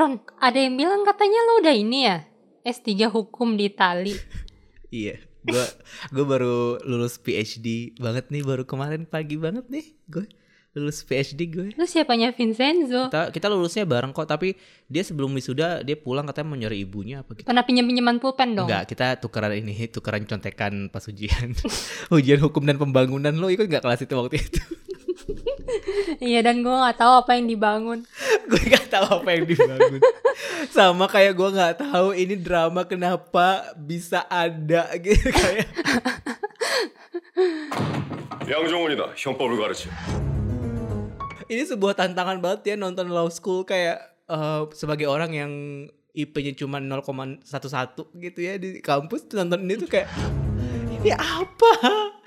Ron, ada yang bilang katanya lo udah ini ya S3 hukum di Itali. Iya, gua gua baru lulus PhD banget nih baru kemarin pagi banget nih gue lulus PhD gue. Lu siapanya Vincenzo? Kita kita lulusnya bareng kok, tapi dia sebelum wisuda dia pulang katanya mau nyari ibunya apa gitu. Pernah pinjam-pinjaman pulpen dong? Enggak, kita tukeran ini, tukeran contekan pas ujian. ujian hukum dan pembangunan lo ikut nggak kelas itu waktu itu? iya dan gue nggak tahu apa yang dibangun. gue nggak tahu apa yang dibangun. Sama kayak gue nggak tahu ini drama kenapa bisa ada gitu kayak. 양정원이다 형법을 가르쳐 ini sebuah tantangan banget ya nonton Law School kayak eh, sebagai orang yang IP-nya cuma 0,11 gitu ya di kampus tuh nonton ini tuh kayak ini apa?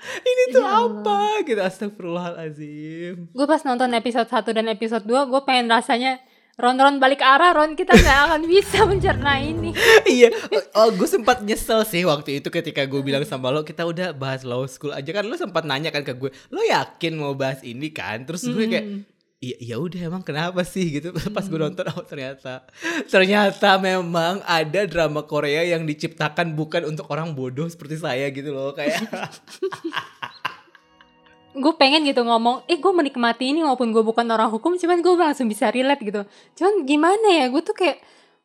Ini tuh Ya apa? Gitu astagfirullahalazim. Gue pas nonton episode 1 dan episode 2 gue pengen rasanya Ron Ron balik arah Ron kita nggak akan bisa mencerna ini. iya, oh, gue sempat nyesel sih waktu itu ketika gue bilang sama lo kita udah bahas law school aja kan lo sempat nanya kan ke gue, lo yakin mau bahas ini kan? Terus gue kayak Mm. Iya, ya udah emang kenapa sih? Gitu. Pas gue nonton oh ternyata ternyata memang ada drama Korea yang diciptakan bukan untuk orang bodoh seperti saya gitu loh kayak. Gue pengen gitu ngomong, eh gue menikmati ini walaupun gue bukan orang hukum, cuman gue langsung bisa relate gitu. Cuman gimana ya, gue tuh kayak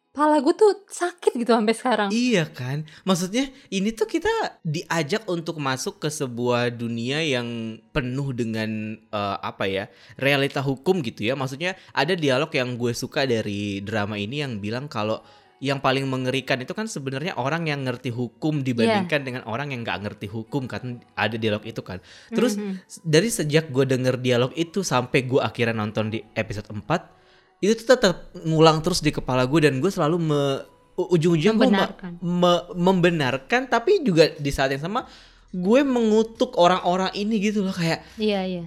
pala gue tuh sakit gitu sampai sekarang. iya kan? Maksudnya ini tuh kita diajak untuk masuk ke sebuah dunia yang penuh dengan eh, apa ya realita hukum gitu ya. Maksudnya ada dialog yang gue suka dari drama ini yang bilang kalau yang paling mengerikan itu kan sebenarnya orang yang ngerti hukum dibandingkan dengan orang yang nggak ngerti hukum kan? Ada dialog itu kan. Terus Mhm. dari sejak gue denger dialog itu sampai gue akhirnya nonton di episode 4 itu tuh tetap ngulang terus di kepala gue dan gue selalu me, ujung-ujungnya gue me- Membenarkan. me- membenarkan tapi juga di saat yang sama gue mengutuk orang-orang ini gitu loh kayak Iya iya.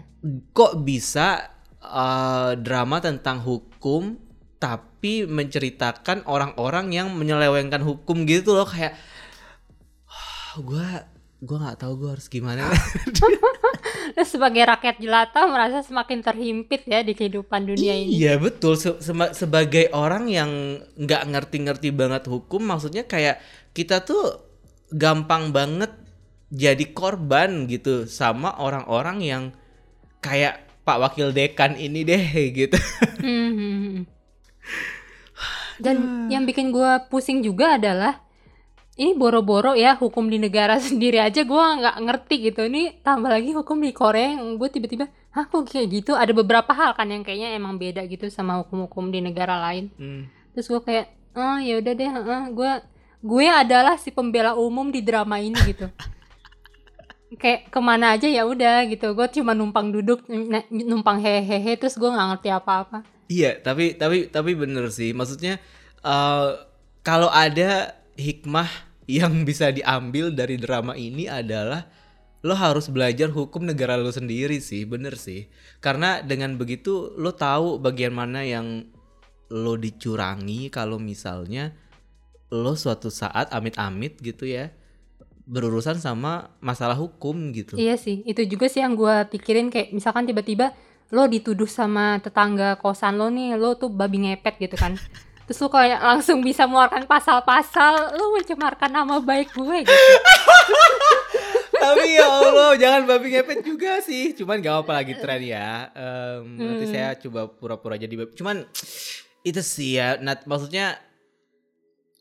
kok bisa uh, drama tentang hukum tapi menceritakan orang-orang yang menyelewengkan hukum gitu loh kayak gue gue nggak tahu gue harus gimana Terus sebagai rakyat jelata merasa semakin terhimpit ya di kehidupan dunia ini. Iya betul Se- sebagai orang yang nggak ngerti-ngerti banget hukum maksudnya kayak kita tuh gampang banget jadi korban gitu sama orang-orang yang kayak Pak Wakil Dekan ini deh gitu. Hmm. Dan yang bikin gue pusing juga adalah ini boro-boro ya hukum di negara sendiri aja gue nggak ngerti gitu. Ini tambah lagi hukum di Korea yang gue tiba-tiba, hah kok kayak gitu? Ada beberapa hal kan yang kayaknya emang beda gitu sama hukum-hukum di negara lain. Hmm. Terus gue kayak, oh ya udah deh, gue gue adalah si pembela umum di drama ini gitu. kayak ke mana aja ya udah gitu. Gue cuma numpang duduk, numpang hehehe, terus gue nggak ngerti apa-apa. Iya, tapi tapi tapi bener sih. Maksudnya eh, kalau ada hikmah yang bisa diambil dari drama ini adalah lo harus belajar hukum negara lo sendiri sih, bener sih. Karena dengan begitu lo tahu bagian mana yang lo dicurangi kalau misalnya lo suatu saat amit-amit gitu ya berurusan sama masalah hukum gitu. Iya sih, itu juga sih yang gue pikirin kayak misalkan tiba-tiba lo dituduh sama tetangga kosan lo nih, lo tuh babi ngepet gitu kan. Terus lo kayak langsung bisa mengeluarkan pasal-pasal, lo mencemarkan nama baik gue gitu. Tapi ya Allah, jangan babi ngepet juga sih. Cuman gak apa lagi tren ya. Nanti Hmm. saya coba pura-pura jadi babi. Cuman itu sih ya. Nat, maksudnya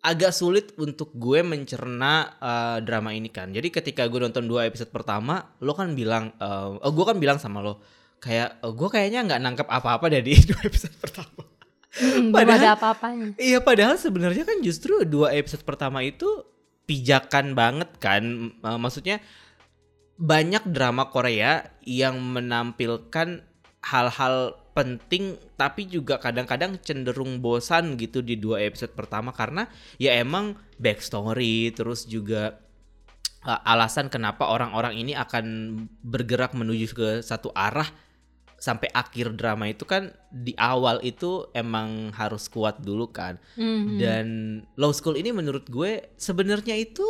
agak sulit untuk gue mencerna eh, drama ini kan. Jadi ketika gue nonton dua episode pertama, lo kan bilang, eh, oh, gue kan bilang sama lo, kayak oh, gue kayaknya nggak nangkep apa-apa dari dua episode pertama. Hmm, Padahal- ada apa-apanya. Iya padahal sebenarnya kan justru dua episode pertama itu pijakan banget kan Eh, maksudnya banyak drama Korea yang menampilkan hal-hal penting tapi juga kadang-kadang cenderung bosan gitu di dua episode pertama karena ya emang backstory terus juga eh, alasan kenapa orang-orang ini akan bergerak menuju ke satu arah sampai akhir drama itu kan di awal itu emang harus kuat dulu kan Hmm. dan Law School ini menurut gue sebenarnya itu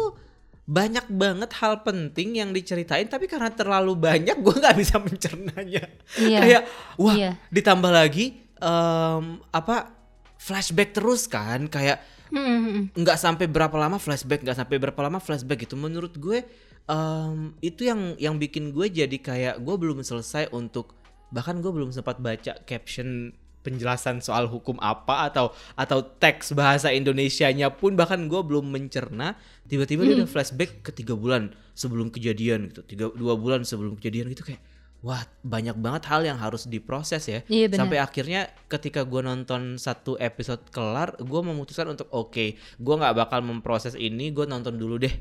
banyak banget hal penting yang diceritain tapi karena terlalu banyak gue nggak bisa mencernanya Iya. kayak wah Iya. ditambah lagi em, apa flashback terus kan kayak mm, mm. nggak sampai berapa lama flashback nggak sampai berapa lama flashback gitu menurut gue em, itu yang yang bikin gue jadi kayak gue belum selesai untuk bahkan gue belum sempat baca caption penjelasan soal hukum apa atau atau teks bahasa Indonesianya pun. Bahkan gue belum mencerna tiba-tiba dia udah flashback ke tiga bulan sebelum kejadian gitu. Tiga dua bulan sebelum kejadian gitu kayak wah banyak banget hal yang harus diproses ya. Iya, sampai akhirnya ketika gue nonton satu episode kelar gue memutuskan untuk oke gue nggak bakal memproses ini gue nonton dulu deh.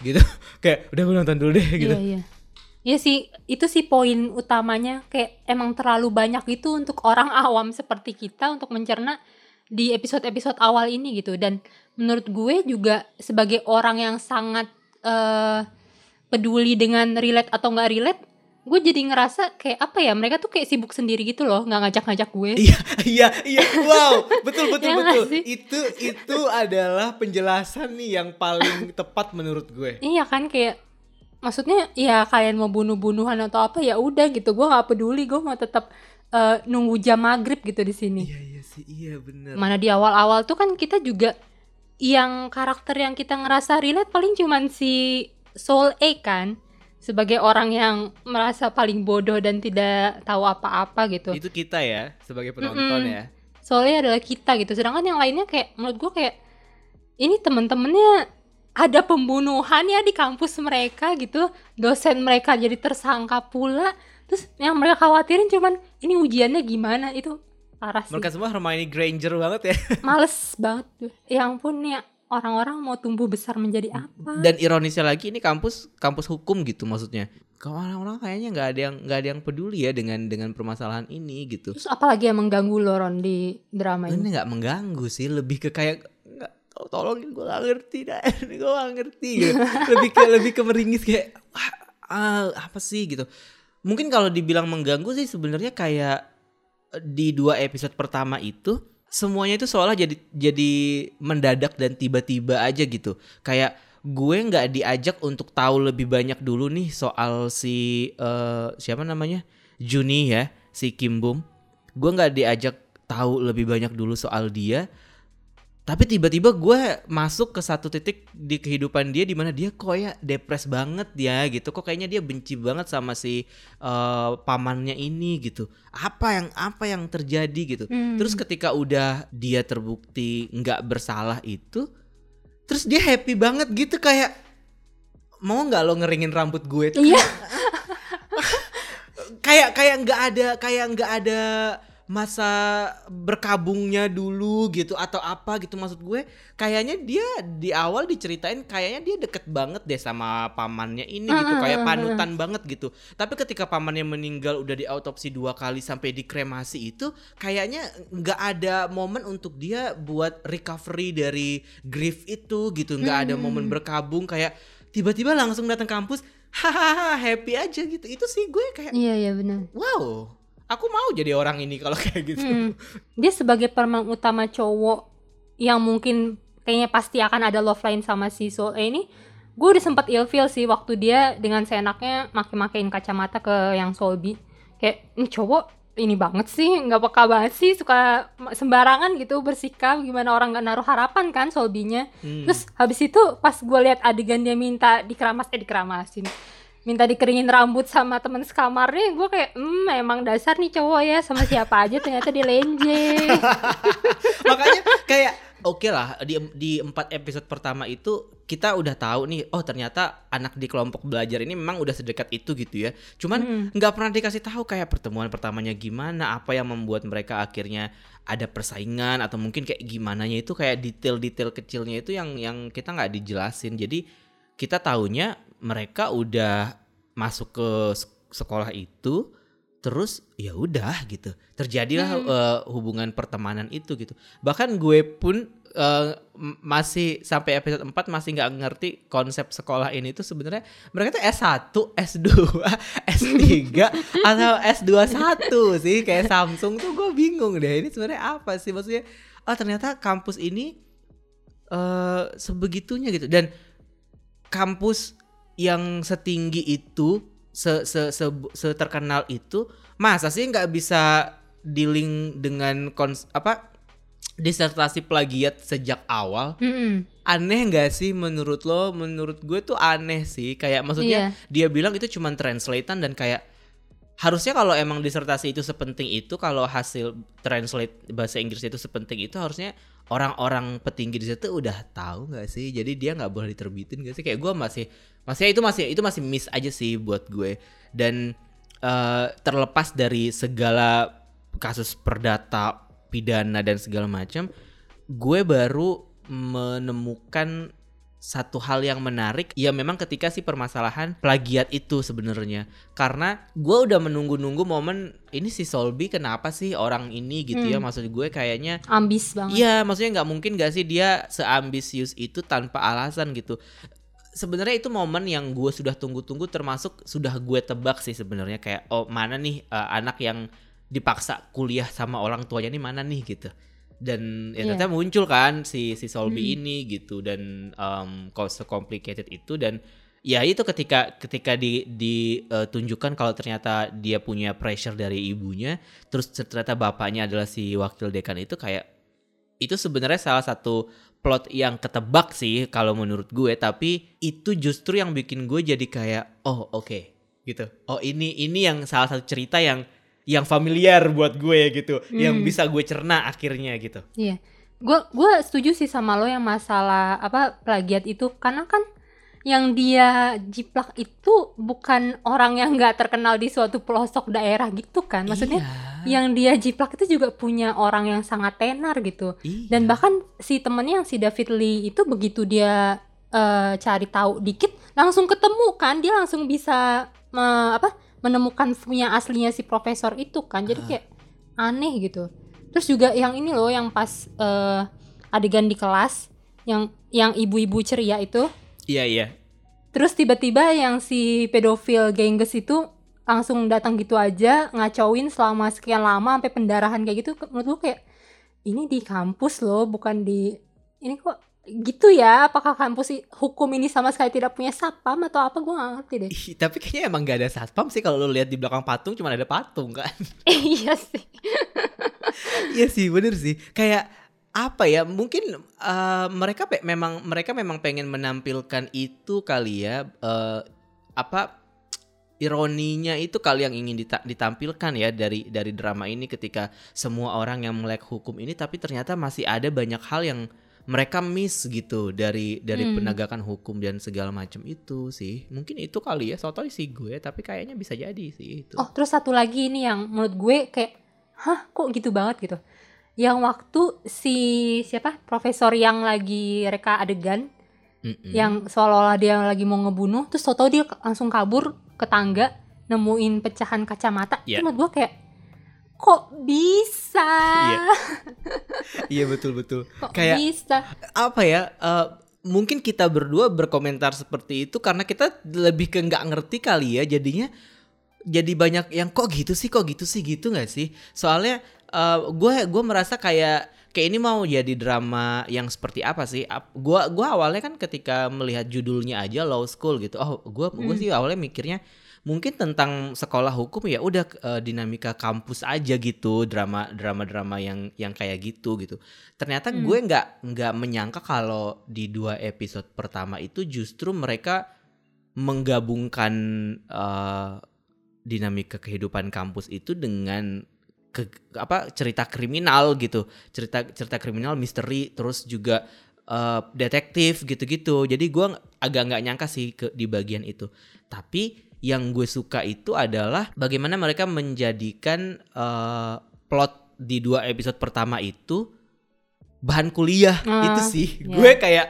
Gitu. Kayak udah gue nonton dulu deh gitu. Iya, iya. Iya sih, itu sih poin utamanya kayak emang terlalu banyak itu untuk orang awam seperti kita untuk mencerna di episode-episode awal ini gitu dan menurut gue juga sebagai orang yang sangat eh peduli dengan relate atau nggak relate, gue jadi ngerasa kayak apa ya mereka tuh kayak sibuk sendiri gitu loh nggak ngajak-ngajak gue. Iya, iya, iya, wow, betul, betul, Ya betul. sih? Itu, itu adalah penjelasan nih yang paling tepat menurut gue. Iya kan kayak maksudnya ya kalian mau bunuh-bunuhan atau apa ya udah gitu gue nggak peduli gue mau tetap eh, nunggu jam maghrib gitu di sini. Iya, iya sih, iya bener. Mana di awal-awal tuh kan kita juga yang karakter yang kita ngerasa relate paling cuman si Soul A kan sebagai orang yang merasa paling bodoh dan tidak tahu apa-apa gitu. Itu kita ya sebagai penonton Mm-mm. ya. Soalnya adalah kita gitu. Sedangkan yang lainnya kayak menurut gue kayak ini temen-temennya ada pembunuhan ya di kampus mereka gitu. Dosen mereka jadi tersangka pula. Terus yang mereka khawatirin cuman ini ujiannya gimana itu parah sih. Mereka semua Hermione Granger banget ya. Males banget tuh. Ya ampun ya orang-orang mau tumbuh besar menjadi apa? Dan ironisnya lagi ini kampus kampus hukum gitu maksudnya. Kalau orang-orang kayaknya nggak ada yang nggak ada yang peduli ya dengan dengan permasalahan ini gitu. Terus apalagi yang mengganggu lo Ron di drama ini? Ini nggak mengganggu sih, lebih ke kayak tolongin gue gak ngerti dah, gue gak ngerti gitu. lebih ke lebih ke meringis kayak "Wah, ah, apa sih gitu. Mungkin kalau dibilang mengganggu sih sebenarnya kayak di dua episode pertama itu semuanya itu seolah jadi jadi mendadak dan tiba-tiba aja gitu. Kayak gue nggak diajak untuk tahu lebih banyak dulu nih soal si eh, siapa namanya Juni ya si Kim Bum. Gue nggak diajak tahu lebih banyak dulu soal dia. Tapi tiba-tiba gue masuk ke satu titik di kehidupan dia di mana dia kok ya depres banget ya gitu. Kok kayaknya dia benci banget sama si eh, pamannya ini gitu. Apa yang apa yang terjadi gitu. Hmm. Terus ketika udah dia terbukti nggak bersalah itu, terus dia happy banget gitu kayak mau nggak lo ngeringin rambut gue tuh Iya. kayak kayak nggak ada kayak nggak ada masa berkabungnya dulu gitu atau apa gitu maksud gue kayaknya dia di awal diceritain kayaknya dia deket banget deh sama pamannya ini gitu kayak panutan banget gitu. Tapi ketika pamannya meninggal udah diautopsi dua kali sampai dikremasi itu kayaknya nggak ada momen untuk dia buat recovery dari grief itu gitu. Nggak ada momen berkabung kayak tiba-tiba langsung datang kampus hahaha happy aja gitu. Itu sih gue kayak Iya iya benar. wow aku mau jadi orang ini kalau kayak gitu Hmm. Dia sebagai pemeran utama cowok yang mungkin kayaknya pasti akan ada love line sama si Soul A ini. Gue udah sempat ilfeel sih waktu dia dengan seenaknya make-makein kacamata ke yang Solbi. Kayak ini cowok ini banget sih, nggak peka banget sih, suka sembarangan gitu bersikap. Gimana orang nggak naruh harapan kan Solbinya. Hmm. Terus habis itu pas gue lihat adegan dia minta dikeramas eh dikeramasin minta dikeringin rambut sama temen sekamarnya gue kayak hmm emang dasar nih cowok ya sama siapa aja ternyata dia lenje. Makanya kayak oke lah di di empat episode pertama itu kita udah tahu nih oh ternyata anak di kelompok belajar ini memang udah sedekat itu gitu ya. Cuman nggak pernah dikasih tahu kayak pertemuan pertamanya gimana apa yang membuat mereka akhirnya ada persaingan atau mungkin kayak gimana itu kayak detail-detail kecilnya itu yang yang kita nggak dijelasin. Jadi kita taunya mereka udah masuk ke sek- sekolah itu terus ya udah gitu. Terjadilah eh, hubungan pertemanan itu gitu. Bahkan gue pun m- masih sampai episode 4 masih nggak ngerti konsep sekolah ini tuh sebenarnya mereka tuh S1, S2, S3 atau S21 sih. Kayak Samsung tuh gue bingung deh ini sebenarnya apa sih? Maksudnya oh ternyata kampus ini eh sebegitunya gitu. Dan kampus yang setinggi itu se se se, seterkenal itu masa sih nggak bisa dealing dengan kons apa disertasi plagiat sejak awal Mm-mm. aneh nggak sih menurut lo menurut gue tuh aneh sih kayak maksudnya Iya. dia bilang itu cuma translatean dan kayak harusnya kalau emang disertasi itu sepenting itu kalau hasil translate bahasa Inggris itu sepenting itu harusnya orang-orang petinggi di situ udah tahu nggak sih? Jadi dia nggak boleh diterbitin gak sih? Kayak gue masih masih itu masih itu masih miss aja sih buat gue. Dan eh, terlepas dari segala kasus perdata pidana dan segala macam gue baru menemukan satu hal yang menarik ya memang ketika si permasalahan plagiat itu sebenarnya karena gue udah menunggu-nunggu momen ini si Solby kenapa sih orang ini gitu ya Hmm. maksud gue kayaknya Ambis banget. Iya, maksudnya nggak mungkin gak sih dia seambisius itu tanpa alasan gitu. Sebenarnya itu momen yang gue sudah tunggu-tunggu, termasuk sudah gue tebak sih sebenarnya kayak oh mana nih eh, anak yang dipaksa kuliah sama orang tuanya nih mana nih gitu. Dan ya Iya. ternyata muncul kan si si Solby Hmm. ini gitu dan um, kok complicated itu dan ya itu ketika ketika di ditunjukkan kalau ternyata dia punya pressure dari ibunya, terus ternyata bapaknya adalah si wakil dekan itu kayak itu sebenarnya salah satu plot yang ketebak sih kalau menurut gue tapi itu justru yang bikin gue jadi kayak oh oke gitu oh ini ini yang salah satu cerita yang yang familiar buat gue gitu yang Hmm. bisa gue cerna akhirnya gitu Iya. Gue gua setuju sih sama lo yang masalah apa plagiat itu karena kan yang dia jiplak itu bukan orang yang nggak terkenal di suatu pelosok daerah gitu kan. Maksudnya Iya, yang dia jiplak itu juga punya orang yang sangat tenar gitu. iya. Dan bahkan si temennya yang si David Lee itu begitu dia eh, cari tahu dikit langsung ketemu kan dia langsung bisa me- apa menemukan punya aslinya si profesor itu kan. Jadi Ah. kayak aneh gitu. Terus juga yang ini loh yang pas eh, adegan di kelas yang yang ibu-ibu ceria itu. Iya iya. Terus tiba-tiba yang si pedofil gengges itu langsung datang gitu aja ngacauin selama sekian lama sampai pendarahan kayak gitu. Menurut gue kayak ini di kampus loh bukan di ini kok gitu ya apakah kampus hukum ini sama sekali tidak punya sapam atau apa gue gak ngerti deh Ih, tapi kayaknya emang gak ada satpam sih kalau lo lihat di belakang patung cuma ada patung kan iya sih Iya sih, bener sih. Kayak apa ya? Mungkin eh, mereka pe- memang mereka memang pengen menampilkan itu kali ya. eh, apa ironinya itu kali yang ingin dita- ditampilkan ya dari dari drama ini ketika semua orang yang melek hukum ini tapi ternyata masih ada banyak hal yang mereka miss gitu dari dari Hmm. penegakan hukum dan segala macam itu sih. Mungkin itu kali ya, sotoy sih gue, tapi kayaknya bisa jadi sih itu. oh terus satu lagi ini yang menurut gue kayak hah kok gitu banget gitu yang waktu si siapa profesor yang lagi reka adegan Mm-mm. yang seolah-olah dia lagi mau ngebunuh terus tau dia langsung kabur ke tangga nemuin pecahan kacamata Iya. itu menurut gue kayak kok bisa Iya. Iya betul betul. kok Kayak bisa apa ya? eh, mungkin kita berdua berkomentar seperti itu karena kita lebih ke nggak ngerti kali ya. Jadinya jadi banyak yang kok gitu sih, kok gitu sih gitu nggak sih? Soalnya eh, gue gue merasa kayak kayak ini mau jadi drama yang seperti apa sih? Ap- Gua gua awalnya kan ketika melihat judulnya aja law school gitu. Oh, gua gua Hmm. sih awalnya mikirnya mungkin tentang sekolah hukum ya udah eh, dinamika kampus aja gitu drama drama drama yang yang kayak gitu gitu. Ternyata Hmm. gue nggak nggak menyangka kalau di dua episode pertama itu justru mereka menggabungkan eh, dinamika kehidupan kampus itu dengan ke, apa cerita kriminal gitu. Cerita cerita kriminal misteri terus juga eh, detektif gitu-gitu. Jadi gue agak nggak nyangka sih ke di bagian itu. Tapi yang gue suka itu adalah bagaimana mereka menjadikan eh, plot di dua episode pertama itu bahan kuliah Ah, itu sih iya. gue kayak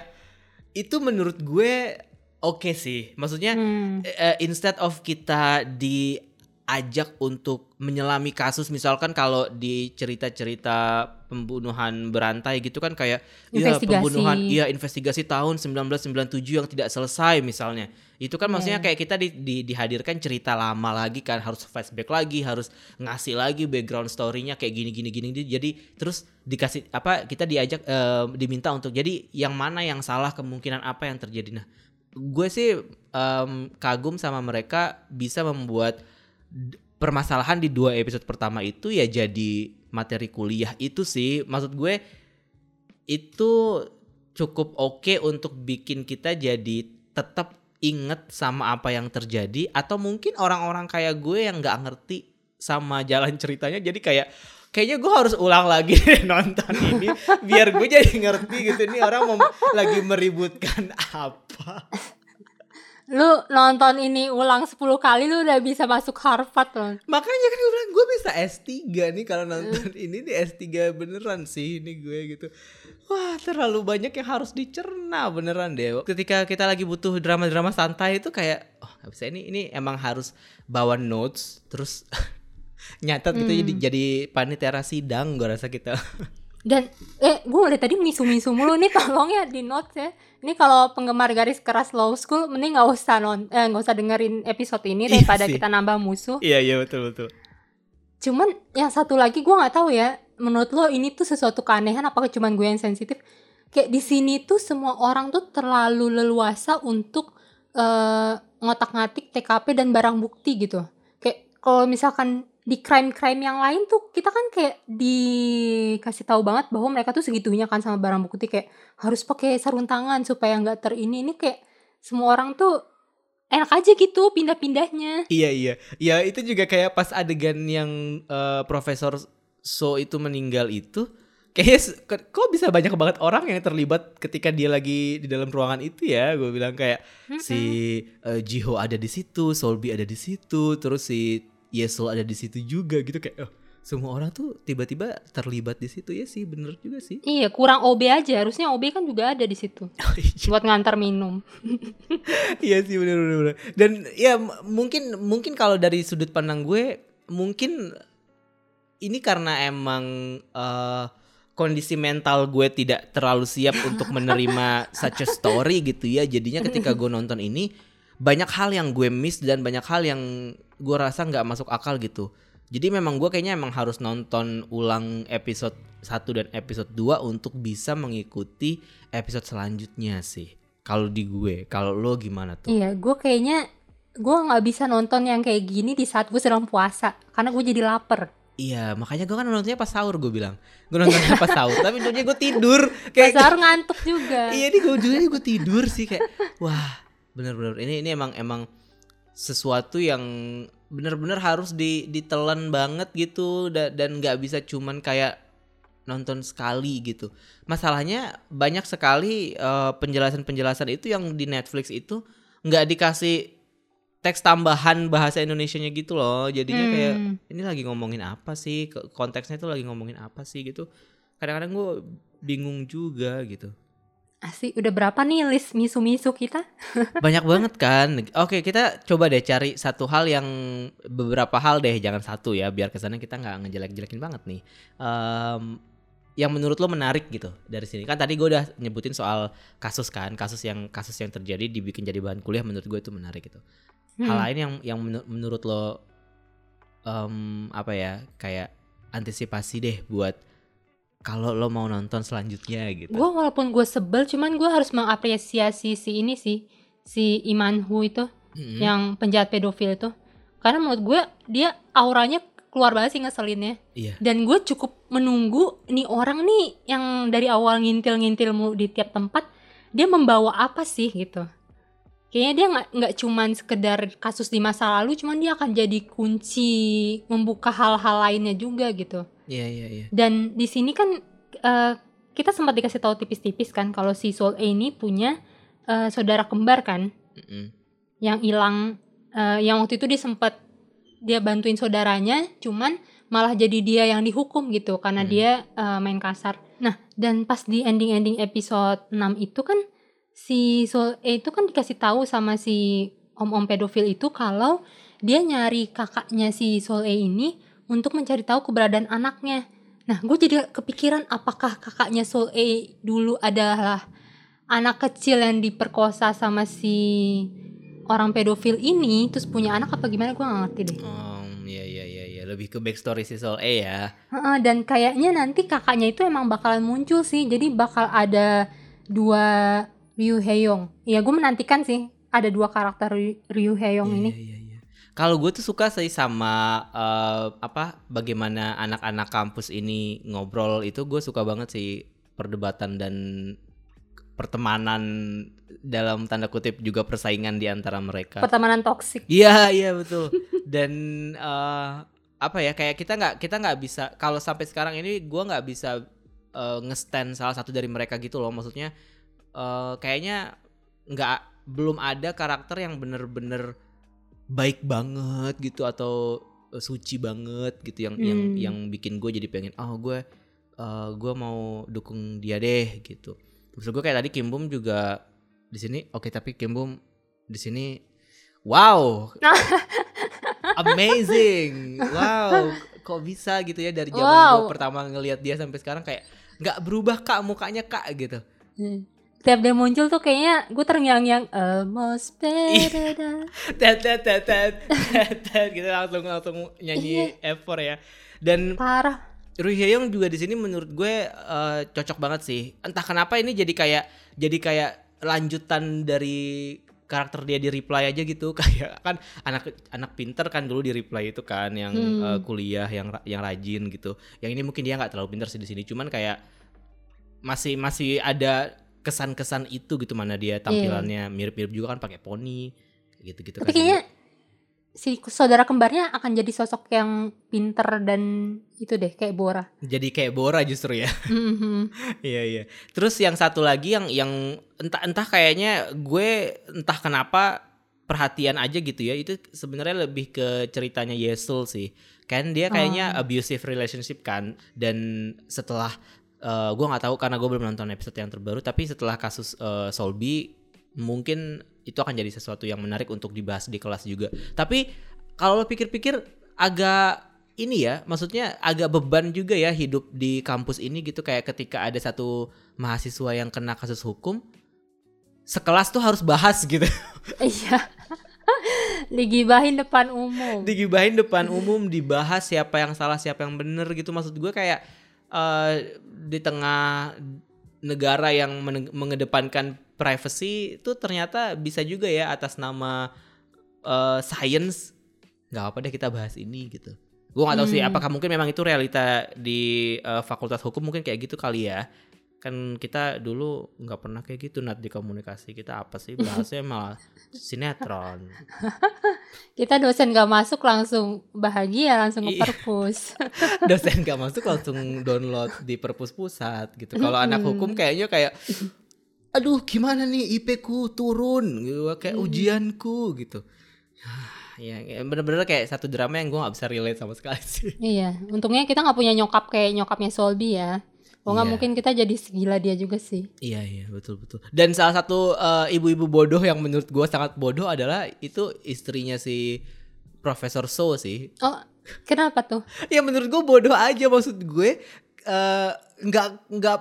itu menurut gue oke sih maksudnya Hmm. eh, instead of kita diajak untuk menyelami kasus misalkan kalau di cerita-cerita pembunuhan berantai gitu kan kayak ya pembunuhan iya investigasi tahun 1997 yang tidak selesai misalnya. Itu kan maksudnya Iya. kayak kita di, di- dihadirkan cerita lama lagi kan harus flashback lagi harus ngasih lagi background story-nya kayak gini gini gini jadi terus dikasih apa kita diajak eh, diminta untuk jadi yang mana yang salah kemungkinan apa yang terjadi. Nah gue sih em, kagum sama mereka bisa membuat permasalahan di dua episode pertama itu ya jadi materi kuliah itu sih. Maksud gue itu cukup oke untuk bikin kita jadi tetap inget sama apa yang terjadi. Atau mungkin orang-orang kayak gue yang nggak ngerti sama jalan ceritanya. Jadi kayak kayaknya gue harus ulang lagi nonton ini. Biar gue jadi ngerti gitu ini orang lagi meributkan apa Lu nonton ini ulang 10 kali lu udah bisa masuk Harvard loh. makanya kan gue bilang gue bisa S3 nih kalau nonton ini nih S3 beneran sih ini gue gitu. Wah terlalu banyak yang harus dicerna beneran deh ketika kita lagi butuh drama-drama santai itu kayak oh nggak bisa ini ini emang harus bawa notes terus nyatet gitu jadi jadi panitia sidang gue rasa kita Dan eh gue udah tadi misu-misu mulu nih tolong ya di notes ya. Ini kalau penggemar garis keras low school mending nggak usah non eh nggak usah dengerin episode ini Iya daripada sih. kita nambah musuh. iya iya betul betul Cuman yang satu lagi gue nggak tahu ya. Menurut lo ini tuh sesuatu keanehan apakah cuman gue yang sensitif? Kayak di sini tuh semua orang tuh terlalu leluasa untuk eh, ngotak-ngatik TKP dan barang bukti gitu. Kayak kalau misalkan di crime-crime yang lain tuh kita kan kayak dikasih tahu banget bahwa mereka tuh segitunya kan sama barang bukti kayak harus pakai sarung tangan supaya nggak terini ini kayak semua orang tuh enak aja gitu pindah-pindahnya. Iya iya, ya itu juga kayak pas adegan yang eh, Profesor So itu meninggal itu, kayaknya ke- kok bisa banyak banget orang yang terlibat ketika dia lagi di dalam ruangan itu ya. Gue bilang kayak si eh, Jiho ada di situ, Solbi ada di situ, terus si Yesol ada di situ juga gitu kayak oh, semua orang tuh tiba-tiba terlibat di situ ya sih, bener juga sih. Iya, kurang OB aja. Harusnya OB kan juga ada di situ buat ngantar minum. Iya sih bener bener, bener. Dan ya mungkin mungkin kalau dari sudut pandang gue mungkin ini karena emang eh, kondisi mental gue tidak terlalu siap untuk menerima such a story gitu ya. Jadinya ketika gue nonton ini banyak hal yang gue miss dan banyak hal yang gue rasa nggak masuk akal gitu. Jadi memang gue kayaknya emang harus nonton ulang episode 1 dan episode 2 untuk bisa mengikuti episode selanjutnya sih. Kalau di gue, kalau lo gimana tuh? Iya, gue kayaknya gue nggak bisa nonton yang kayak gini di saat gue sedang puasa karena gue jadi lapar. Iya, makanya gue kan nontonnya pas sahur gue bilang. Gue nontonnya pas sahur, tapi ujungnya gue tidur. Pas Kayak sahur ngantuk juga. Iya, ini gue ujungnya gue tidur sih kayak wah, bener-bener ini ini emang emang sesuatu yang bener-bener harus di ditelan banget gitu da- dan nggak bisa cuman kayak nonton sekali gitu. Masalahnya banyak sekali eh, penjelasan-penjelasan itu yang di Netflix itu nggak dikasih teks tambahan bahasa Indonesianya gitu loh. Jadinya kayak Hmm. ini lagi ngomongin apa sih? Konteksnya tuh lagi ngomongin apa sih gitu. Kadang-kadang gue bingung juga gitu. Asik, udah berapa nih list misu-misu kita? Banyak banget kan. Oke, kita coba deh cari satu hal yang beberapa hal deh, jangan satu ya, biar kesannya kita nggak ngejelek-jelekin banget nih. Em, yang menurut lo menarik gitu dari sini. Kan tadi gue udah nyebutin soal kasus kan, kasus yang kasus yang terjadi dibikin jadi bahan kuliah menurut gue itu menarik gitu. Hal Hmm. lain yang yang menu- menurut lo em, apa ya, kayak antisipasi deh buat kalau lo mau nonton selanjutnya gitu. Gue walaupun gue sebel, cuman gue harus mengapresiasi si ini sih, si Imanhu itu, Mm-mm. yang penjahat pedofil itu. Karena menurut gue dia auranya keluar banget sih ngeselinnya. Iya. Dan gue cukup menunggu nih orang nih yang dari awal ngintil-ngintil di tiap tempat, dia membawa apa sih gitu. Kayaknya dia nggak nggak cuman sekedar kasus di masa lalu, cuman dia akan jadi kunci membuka hal-hal lainnya juga gitu. Iya, iya, iya. Dan di sini kan eh, kita sempat dikasih tahu tipis-tipis kan kalau si Soul A ini punya eh, saudara kembar kan Mm-mm. yang hilang eh, yang waktu itu dia sempat dia bantuin saudaranya cuman malah jadi dia yang dihukum gitu karena Hmm. dia eh, main kasar. Nah, dan pas di ending-ending episode 6 itu kan si Soul A itu kan dikasih tahu sama si om-om pedofil itu kalau dia nyari kakaknya si Soul A ini untuk mencari tahu keberadaan anaknya. Nah, gue jadi kepikiran apakah kakaknya Soul A dulu adalah anak kecil yang diperkosa sama si orang pedofil ini terus punya anak apa gimana gue gak ngerti deh. Oh, iya iya iya iya, lebih ke backstory si Soul A ya. Heeh, dan kayaknya nanti kakaknya itu emang bakalan muncul sih. Jadi bakal ada dua Ryu Heyong. Ya gue menantikan sih ada dua karakter Ryu- Heyong Iya, ini. iya, iya, iya. Kalau gue tuh suka sih sama eh, apa bagaimana anak-anak kampus ini ngobrol itu gue suka banget sih perdebatan dan pertemanan dalam tanda kutip juga persaingan di antara mereka. Pertemanan toksik. Iya iya betul. Dan eh, apa ya kayak kita nggak kita nggak bisa kalau sampai sekarang ini gua nggak bisa eh, nge-stand salah satu dari mereka gitu loh. Maksudnya eh, kayaknya nggak belum ada karakter yang bener-bener baik banget gitu atau eh, suci banget gitu yang yang Hmm. yang bikin gue jadi pengen oh gue eh, gue mau dukung dia deh gitu. Maksud gue kayak tadi Kim Bum juga di sini oke tapi Kim Bum di sini wow amazing wow kok bisa gitu ya dari zaman Wow. gue pertama ngelihat dia sampai sekarang kayak nggak berubah kak mukanya kak gitu Hmm. Tiap dia muncul tuh kayaknya gue terngiang-ngiang almost better than tet, tet, gitu langsung langsung nyanyi Iya. ya. Dan parah. Rui Hyung juga di sini menurut gue eh, cocok banget sih. Entah kenapa ini jadi kayak jadi kayak lanjutan dari karakter dia di reply aja gitu. Kayak kan anak anak pinter kan dulu di reply itu kan yang Hmm. eh, kuliah yang yang rajin gitu. Yang ini mungkin dia nggak terlalu pinter sih di sini. Cuman kayak masih masih ada kesan-kesan itu gitu mana dia tampilannya mirip-mirip juga kan pakai poni gitu-gitu Tapi kan kayaknya si saudara kembarnya akan jadi sosok yang pinter dan itu deh kayak Bora. jadi kayak Bora justru ya Mhm. Iya iya. Terus yang satu lagi yang yang entah entah kayaknya gue entah kenapa perhatian aja gitu ya itu sebenarnya lebih ke ceritanya Yesul sih. Kan dia kayaknya abusive relationship kan dan setelah eh, gue nggak tahu karena gue belum nonton episode yang terbaru tapi setelah kasus eh, Solby mungkin itu akan jadi sesuatu yang menarik untuk dibahas di kelas juga. Tapi kalau lo pikir-pikir agak ini ya, maksudnya agak beban juga ya hidup di kampus ini gitu kayak ketika ada satu mahasiswa yang kena kasus hukum, sekelas tuh harus bahas gitu. Iya. Digibahin depan umum. Digibahin depan umum, dibahas siapa yang salah, siapa yang bener gitu. Maksud gue kayak eh, di tengah negara yang mengedepankan privacy itu ternyata bisa juga ya atas nama eh, science nggak apa deh kita bahas ini gitu. Gue nggak tahu sih Hmm. apakah mungkin memang itu realita di eh, fakultas hukum mungkin kayak gitu kali ya. Kan kita dulu nggak pernah kayak gitu nat di komunikasi kita apa sih bahasnya malah sinetron. Kita dosen gak masuk langsung bahagia langsung ke Iya. perpus. dosen gak masuk langsung download di perpus pusat gitu. Kalau anak Mm-mm. hukum kayaknya kayak aduh gimana nih IP ku turun gitu kayak Mm. ujianku gitu. Ya, ya, bener-bener kayak satu drama yang gue gak bisa relate sama sekali sih. iya, untungnya kita nggak punya nyokap kayak nyokapnya Solby ya. Oh nggak Iya. mungkin kita jadi segila dia juga sih. Iya iya betul betul. Dan salah satu eh, ibu-ibu bodoh yang menurut gue sangat bodoh adalah itu istrinya si Profesor So sih. Oh, kenapa tuh? ya menurut gue bodoh aja maksud gue eh, nggak nggak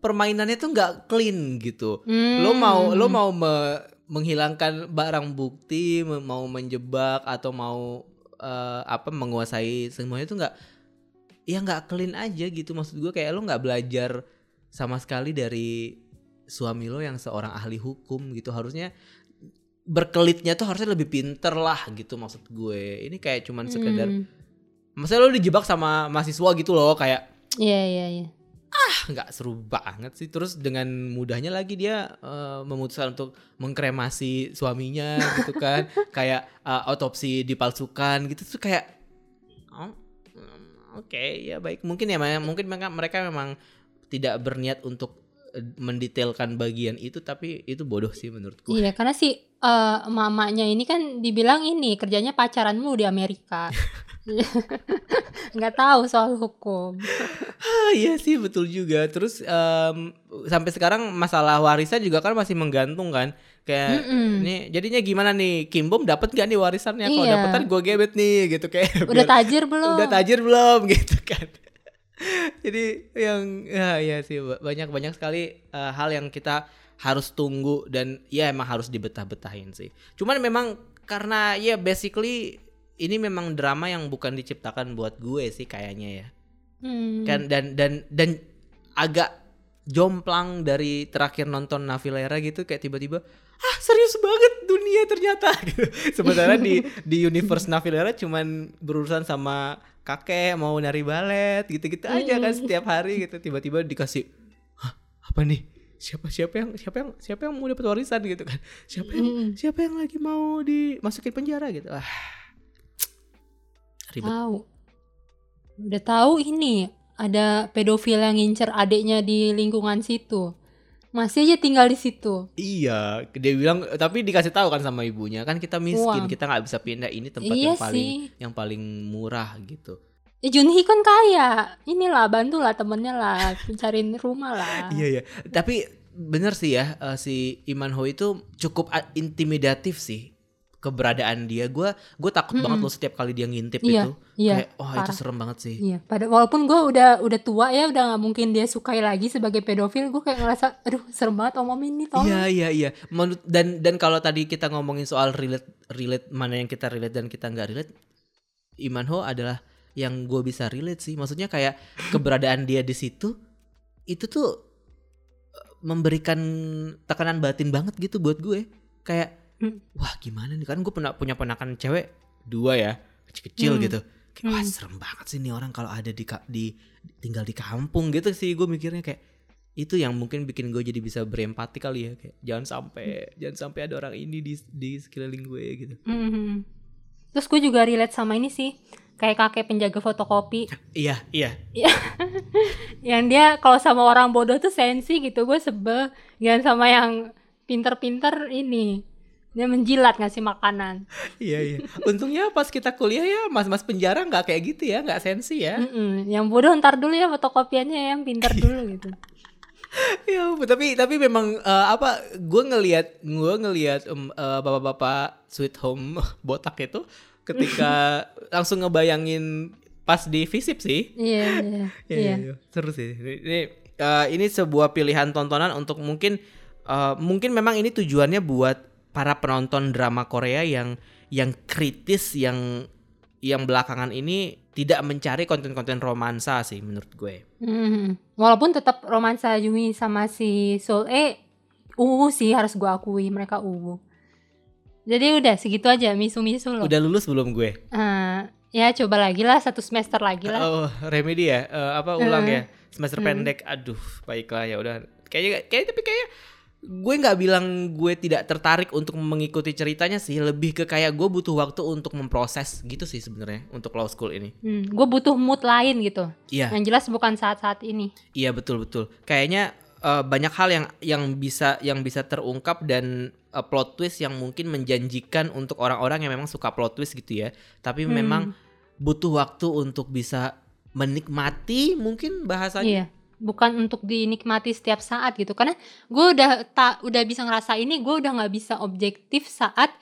permainannya tuh nggak clean gitu. Lo mau lo mau me- menghilangkan barang bukti, mau menjebak atau mau eh, apa menguasai semuanya tuh nggak ya nggak clean aja gitu. Maksud gue kayak lo nggak belajar sama sekali dari suami lo yang seorang ahli hukum gitu. Harusnya berkelitnya tuh harusnya lebih pinter lah gitu maksud gue. Ini kayak cuman sekedar Hmm, Maksudnya lo dijebak sama mahasiswa gitu loh kayak Iya iya iya. ah nggak seru banget sih. Terus dengan mudahnya lagi dia eh, memutuskan untuk mengkremasi suaminya gitu kan. Kayak eh, autopsi dipalsukan gitu. Tuh kayak oh, oke ya baik. Mungkin ya memang- mungkin mereka mereka memang tidak berniat untuk mendetailkan bagian itu tapi itu bodoh sih menurutku Iya, karena si eh, emak-emaknya ini kan dibilang ini kerjanya pacaran mulu di Amerika. Nggak tahu soal hukum. Ah, iya sih betul juga. Terus em, sampai sekarang masalah warisan juga kan masih menggantung kan. Kayak Mm-mm. ini jadinya gimana nih Kim Bom dapat gak nih warisannya? Kalau Iya. dapetan gue gebet nih gitu kayak. Udah biar- tajir belum? udah tajir belum gitu kan. Jadi yang ya, ya sih banyak banyak sekali eh, hal yang kita harus tunggu dan ya emang harus dibetah-betahin sih. Cuman memang karena ya basically ini memang drama yang bukan diciptakan buat gue sih kayaknya ya Hmm. kan dan dan dan agak jomplang dari terakhir nonton Navilera gitu kayak tiba-tiba ah serius banget dunia ternyata gitu. sementara di di universe Navilera cuman berurusan sama kakek mau nari balet gitu-gitu aja kan setiap hari gitu. Tiba-tiba dikasih Hah, apa nih? Siapa siapa yang siapa yang siapa yang mau dapat warisan? gitu kan. Siapa yang Mm-mm. siapa yang lagi mau dimasukin penjara? gitu. Ah ribet. Tahu. Udah tahu ini ada pedofil yang ngincer adiknya di lingkungan situ. Masih aja tinggal di situ. iya dia bilang tapi dikasih tahu kan sama ibunya kan kita miskin Uang. kita nggak bisa pindah ini tempat Iya yang paling sih. yang paling murah gitu Ya Junhee kan kaya. Inilah bantulah temennya lah, cariin rumah lah. Iya iya. Tapi bener sih ya eh, si Iman Ho itu cukup intimidatif sih keberadaan dia. Gua gue takut banget loh setiap kali dia ngintip Iya, itu. iya, Kayak wah itu parah. serem banget sih. Iya, pada walaupun gue udah udah tua ya, udah nggak mungkin dia sukai lagi sebagai pedofil. Gue kayak ngerasa, aduh serem banget om om ini tolong. Iya iya iya. Menurut dan dan kalau tadi kita ngomongin soal relate relate mana yang kita relate dan kita nggak relate, Iman Ho adalah yang gue bisa relate sih. Maksudnya kayak keberadaan dia di situ itu tuh eh, memberikan tekanan batin banget gitu buat gue. Kayak Hmm. wah gimana nih kan gue pernah punya ponakan cewek dua ya kecil-kecil Hmm. gitu. Kayak, wah Hmm. serem banget sih nih orang kalau ada di di tinggal di kampung gitu sih gue mikirnya kayak itu yang mungkin bikin gue jadi bisa berempati kali ya kayak jangan sampai jangan sampai ada orang ini di di sekeliling gue gitu. Mhm. Terus gue juga relate sama ini sih, kayak kakek penjaga fotokopi, Iya iya yang dia kalau sama orang bodoh tuh sensi gitu, gue sebel. Jangan sama yang pinter-pinter ini, dia menjilat ngasih makanan. iya iya. Untungnya pas kita kuliah ya mas-mas penjara nggak kayak gitu ya nggak sensi ya. Mm-mm. Yang bodoh ntar dulu ya fotokopiannya, yang pinter dulu gitu. Ya tapi tapi memang eh, apa gue ngelihat gue ngelihat em, eh, bapak-bapak sweet home botak itu ketika langsung ngebayangin pas di visip sih. Iya, iya, Iya, iya. iya, iya. seru sih. Ini eh, ini sebuah pilihan tontonan untuk mungkin eh, mungkin memang ini tujuannya buat para penonton drama Korea yang yang kritis yang yang belakangan ini tidak mencari konten-konten romansa sih menurut gue. Mhm. Walaupun tetap romansa Yumi sama si Sol E ungu sih harus gua akui mereka ungu. Jadi udah segitu aja misu-misu loh. Udah lulus belum gue? Eh, ya coba lagi lah satu semester lagi lah. Oh, remedi ya? Eh, apa ulang Hmm. ya? Semester Hmm. pendek. Aduh, baiklah ya udah. Kayaknya kayak tapi kayak gue nggak bilang gue tidak tertarik untuk mengikuti ceritanya sih, lebih ke kayak gue butuh waktu untuk memproses gitu sih sebenarnya untuk law school ini. Hmm, gue butuh mood lain gitu. Iya, Yang jelas bukan saat-saat ini. iya betul betul. Kayaknya eh, banyak hal yang yang bisa yang bisa terungkap dan eh, plot twist yang mungkin menjanjikan untuk orang-orang yang memang suka plot twist gitu ya. Tapi Hmm. memang butuh waktu untuk bisa menikmati mungkin bahasanya. Iya. Bukan untuk dinikmati setiap saat gitu. Karena gue udah tak udah bisa ngerasa ini, gue udah nggak bisa objektif saat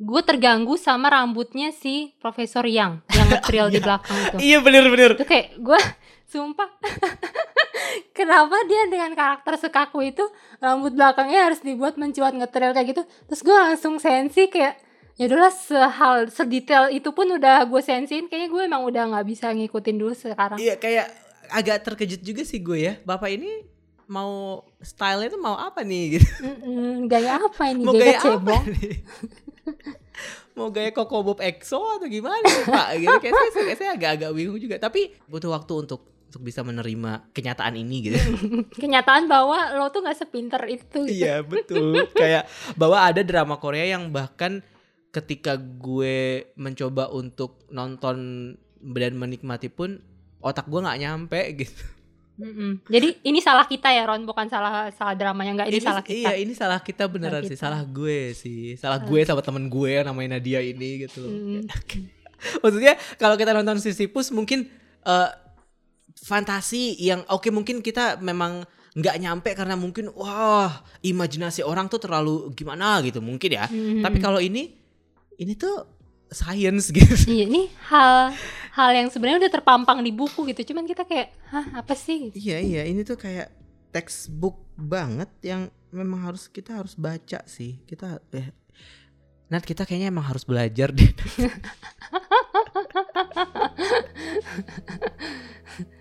gue terganggu sama rambutnya si Profesor Yang yang ngetril di belakang itu. Iya bener-bener. itu kayak gue sumpah kenapa dia dengan karakter sekaku itu rambut belakangnya harus dibuat mencuat ngetril kayak gitu terus gue langsung sensi kayak ya udahlah sehal sedetail itu pun udah gue sensiin kayaknya gue emang udah nggak bisa ngikutin dulu sekarang Iya kayak agak terkejut juga sih gue ya. Bapak ini mau stylenya tuh mau apa nih gitu. Mm-mm, gaya apa ini Mau gaya gaya apa nih? mau gaya Koko Bob EXO atau gimana nih, Pak? Gitu kayak saya, saya, saya agak-agak bingung juga. Tapi butuh waktu untuk untuk bisa menerima kenyataan ini gitu. kenyataan bahwa lo tuh nggak sepinter itu gitu. Iya betul. Kayak bahwa ada drama Korea yang bahkan ketika gue mencoba untuk nonton dan menikmati pun otak gue nggak nyampe gitu. Mm-mm. jadi ini salah kita ya Ron bukan salah salah dramanya nggak ini, salah kita Iya ini salah kita beneran Salah sih. kita. Salah gue sih. Salah gue sama temen gue yang namanya Nadia ini gitu. loh. Mm. Maksudnya kalau kita nonton Sisyphus mungkin eh, fantasi yang oke mungkin kita memang nggak nyampe karena mungkin wah imajinasi orang tuh terlalu gimana gitu mungkin ya. Mhm. Tapi kalau ini ini tuh science gitu. Iya, ini hal hal yang sebenarnya udah terpampang di buku gitu. Cuman kita kayak, hah apa sih? Gitu. Iya iya ini tuh kayak textbook banget yang memang harus kita harus baca sih. Kita eh Nat kita kayaknya emang harus belajar deh.